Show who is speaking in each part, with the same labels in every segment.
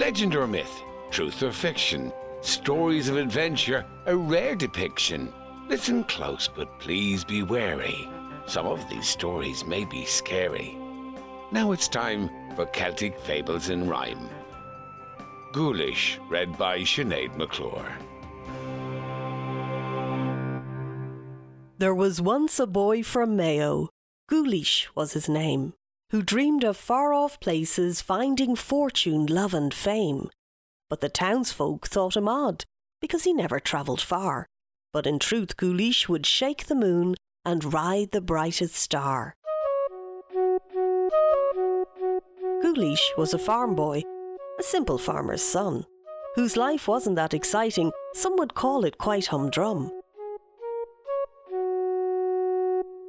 Speaker 1: Legend or myth, truth or fiction, stories of adventure, a rare depiction. Listen close, but please be wary. Some of these stories may be scary. Now it's time for Celtic Fables in Rhyme. Guleesh, read by Sinead McClure.
Speaker 2: There was once a boy from Mayo, Guleesh was his name, who dreamed of far off places finding fortune, love, and fame. But the townsfolk thought him odd, because he never travelled far. But in truth, Guleesh would shake the moon and ride the brightest star. Guleesh was a farm boy, a simple farmer's son, whose life wasn't that exciting, some would call it quite humdrum.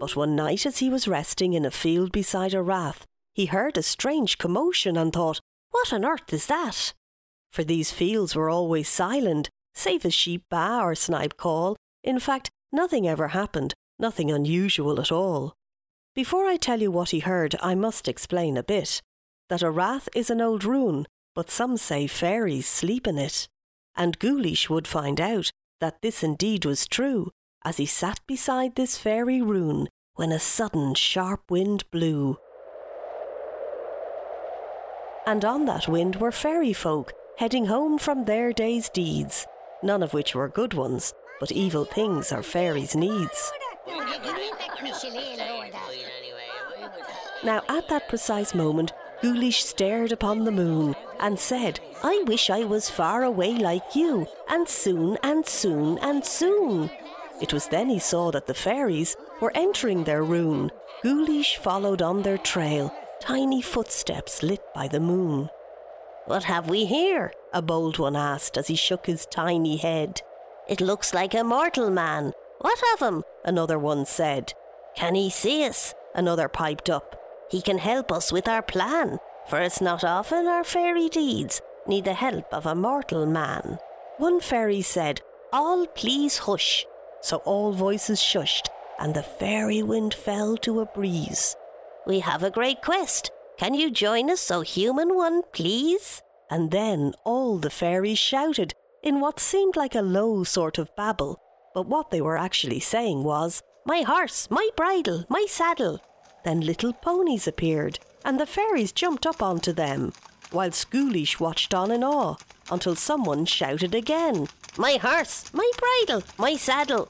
Speaker 2: But one night, as he was resting in a field beside a rath, he heard a strange commotion and thought, What on earth is that? For these fields were always silent, save as sheep baa or snipe call. In fact, nothing ever happened, nothing unusual at all. Before I tell you what he heard, I must explain a bit. That a rath is an old ruin, but some say fairies sleep in it. And Guleesh would find out that this indeed was true, as he sat beside this fairy rune when a sudden sharp wind blew. And on that wind were fairy folk heading home from their day's deeds, none of which were good ones, but evil things are fairies' needs. Now, at that precise moment, Guleesh stared upon the moon and said, I wish I was far away like you, and soon and soon and soon. It was then he saw that the fairies were entering their rune. Guleesh followed on their trail, tiny footsteps lit by the moon. What have we here? a bold one asked as he shook his tiny head. It looks like a mortal man. What of him? another one said. Can he see us? another piped up. He can help us with our plan, for it's not often our fairy deeds need the help of a mortal man. One fairy said, All please hush, so all voices shushed, and the fairy wind fell to a breeze. We have a great quest. Can you join us, O human one, please? And then all the fairies shouted in what seemed like a low sort of babble, but what they were actually saying was, My horse, my bridle, my saddle. Then little ponies appeared, and the fairies jumped up onto them, while Guleesh watched on in awe until someone shouted again, My horse, my bridle, my saddle.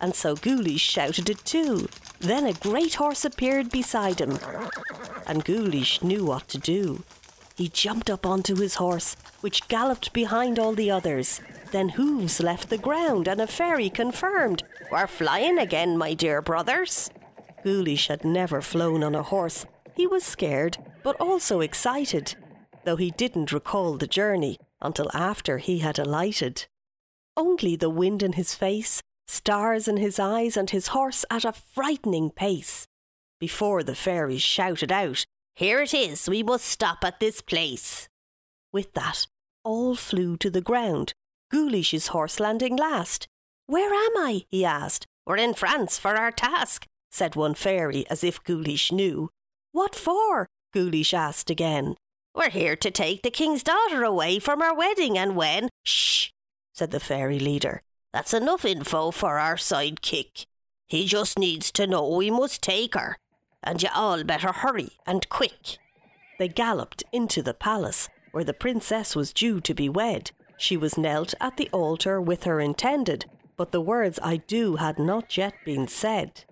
Speaker 2: And so Guleesh shouted it too. Then a great horse appeared beside him, and Guleesh knew what to do. He jumped up onto his horse, which galloped behind all the others. Then hooves left the ground, and a fairy confirmed, We're flying again, my dear brothers. Guleesh had never flown on a horse. He was scared, but also excited, though he didn't recall the journey until after he had alighted. Only the wind in his face, stars in his eyes, and his horse at a frightening pace. Before the fairies shouted out, Here it is, we must stop at this place. With that, all flew to the ground, Guleesh's horse landing last. Where am I? he asked. We're in France for our task, said one fairy, as if Guleesh knew. What for? Guleesh asked again. We're here to take the king's daughter away from our wedding, and when. Shh! said the fairy leader. That's enough info for our sidekick. He just needs to know we must take her, and you all better hurry and quick. They galloped into the palace, where the princess was due to be wed. She was knelt at the altar with her intended, but the words I do had not yet been said.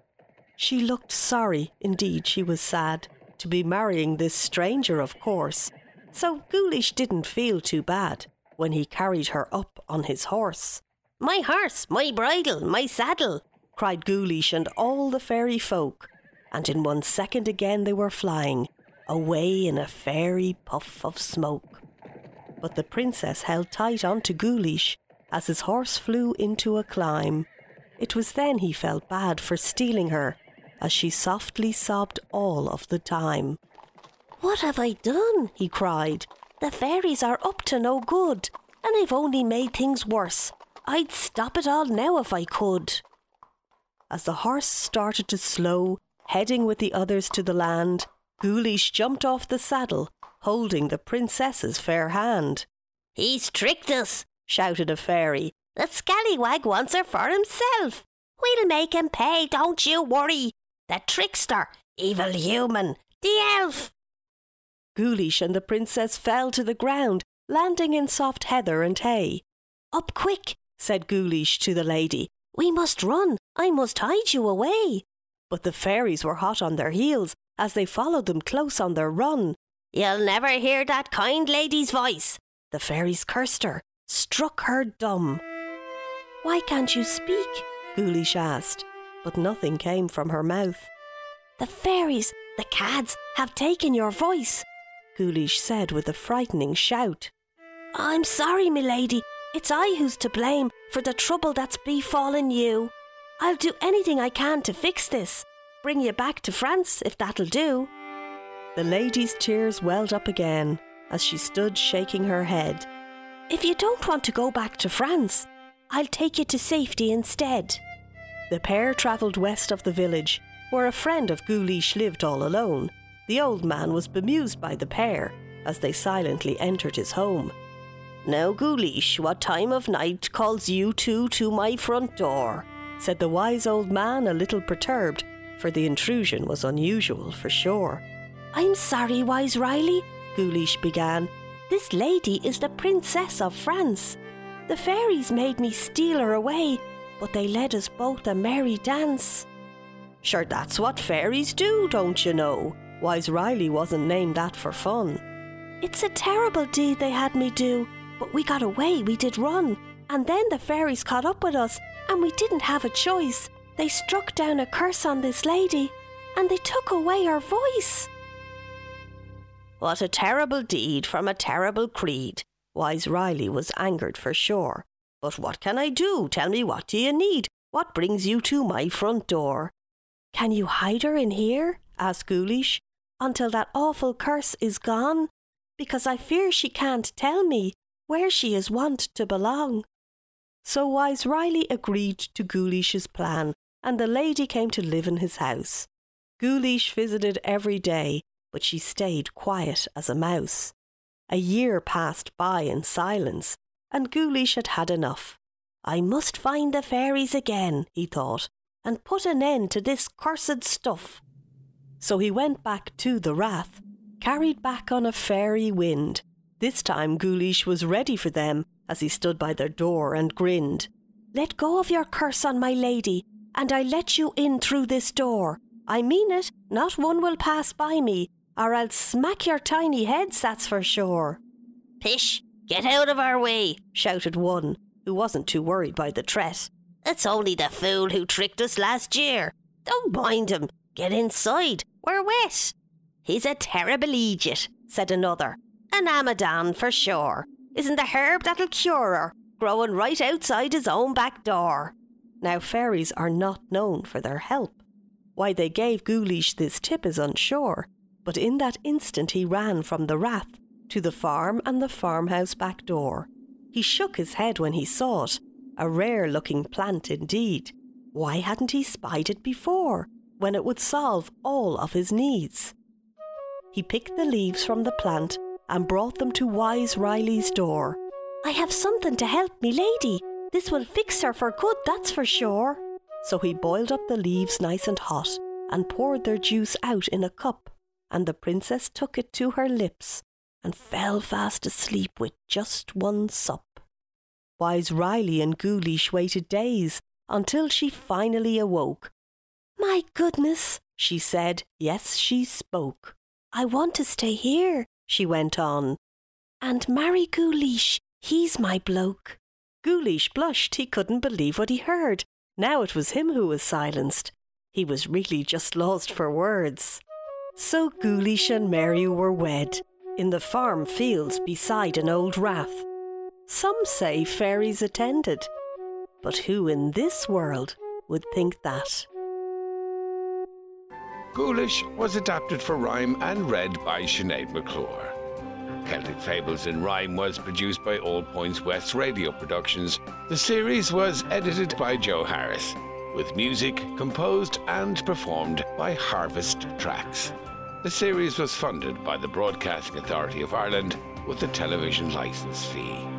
Speaker 2: She looked sorry, indeed she was sad, to be marrying this stranger, of course. So Guleesh didn't feel too bad when he carried her up on his horse. My horse, my bridle, my saddle, cried Guleesh and all the fairy folk, and in one second again they were flying, away in a fairy puff of smoke. But the princess held tight on to as his horse flew into a climb. It was then he felt bad for stealing her, as she softly sobbed all of the time. What have I done? he cried. The fairies are up to no good, and I've only made things worse. I'd stop it all now if I could. As the horse started to slow, heading with the others to the land, Guleesh jumped off the saddle holding the princess's fair hand.
Speaker 3: He's tricked us, shouted a fairy. The scallywag wants her for himself. We'll make him pay, don't you worry. The trickster, evil human, the elf.
Speaker 2: Guleesh and the princess fell to the ground, landing in soft heather and hay. Up quick, said Guleesh to the lady. We must run. I must hide you away. But the fairies were hot on their heels as they followed them close on their run.
Speaker 3: You'll never hear that kind lady's voice.
Speaker 2: The fairies cursed her, struck her dumb. Why can't you speak? Guleesh asked, but nothing came from her mouth.
Speaker 3: The fairies, the cads, have taken your voice,
Speaker 2: Guleesh said with a frightening shout.
Speaker 3: I'm sorry, milady. It's I who's to blame for the trouble that's befallen you. I'll do anything I can to fix this. Bring you back to France, if that'll do.
Speaker 2: The lady's tears welled up again as she stood shaking her head.
Speaker 3: If you don't want to go back to France, I'll take you to safety instead.
Speaker 2: The pair travelled west of the village, where a friend of Guleesh lived all alone. The old man was bemused by the pair as they silently entered his home.
Speaker 3: Now, Guleesh, what time of night calls you two to my front door?
Speaker 2: said the wise old man, a little perturbed, for the intrusion was unusual for sure.
Speaker 3: I'm sorry, Wise Riley, Guleesh began. This lady is the Princess of France. The fairies made me steal her away, but they led us both a merry dance.
Speaker 2: Sure, that's what fairies do, don't you know? Wise Riley wasn't named that for fun.
Speaker 3: It's a terrible deed they had me do, but we got away, we did run. And then the fairies caught up with us, and we didn't have a choice. They struck down a curse on this lady, and they took away her voice.
Speaker 2: What a terrible deed from a terrible creed. Wise Riley was angered for sure. But what can I do? Tell me what do you need? What brings you to my front door?
Speaker 3: Can you hide her in here? asked Guleesh, until that awful curse is gone? Because I fear she can't tell me where she is wont to belong.
Speaker 2: So Wise Riley agreed to Guleesh's plan, and the lady came to live in his house. Guleesh visited every day, but she stayed quiet as a mouse. A year passed by in silence, and Guleesh had had enough. I must find the fairies again, he thought, and put an end to this cursed stuff. So he went back to the Rath, carried back on a fairy wind. This time Guleesh was ready for them as he stood by their door and grinned.
Speaker 3: Let go of your curse on my lady, and I let you in through this door. I mean it, not one will pass by me, or I'll smack your tiny heads, that's for sure.
Speaker 4: Pish, get out of our way, shouted one,
Speaker 2: who wasn't too worried by the threat.
Speaker 4: It's only the fool who tricked us last year. Don't mind him. Get inside. We're wet.
Speaker 3: He's a terrible idiot, said another. An Amadan for sure. Isn't the herb that'll cure her growing right outside his own back door?
Speaker 2: Now, fairies are not known for their help. Why they gave Guleesh this tip is unsure, but in that instant he ran from the rath to the farm and the farmhouse back door. He shook his head when he saw it, a rare looking plant indeed. Why hadn't he spied it before, when it would solve all of his needs? He picked the leaves from the plant and brought them to Wise Riley's door.
Speaker 3: I have something to help me lady. This will fix her for good, that's for sure.
Speaker 2: So he boiled up the leaves nice and hot and poured their juice out in a cup and the princess took it to her lips and fell fast asleep with just one sup. Wise Riley and Guleesh waited days until she finally awoke.
Speaker 3: My goodness, she said.
Speaker 2: Yes, she spoke.
Speaker 3: I want to stay here, she went on, and marry Guleesh. He's my bloke.
Speaker 2: Guleesh blushed. He couldn't believe what he heard. Now it was him who was silenced. He was really just lost for words. So Guleesh and Mary were wed in the farm fields beside an old rath. Some say fairies attended, but who in this world would think that?
Speaker 1: Guleesh was adapted for rhyme and read by Sinead McClure. Celtic Fables in Rhyme was produced by All Points West Radio Productions. The series was edited by Joe Harris, with music composed and performed by Harvest Tracks. The series was funded by the Broadcasting Authority of Ireland with a television licence fee.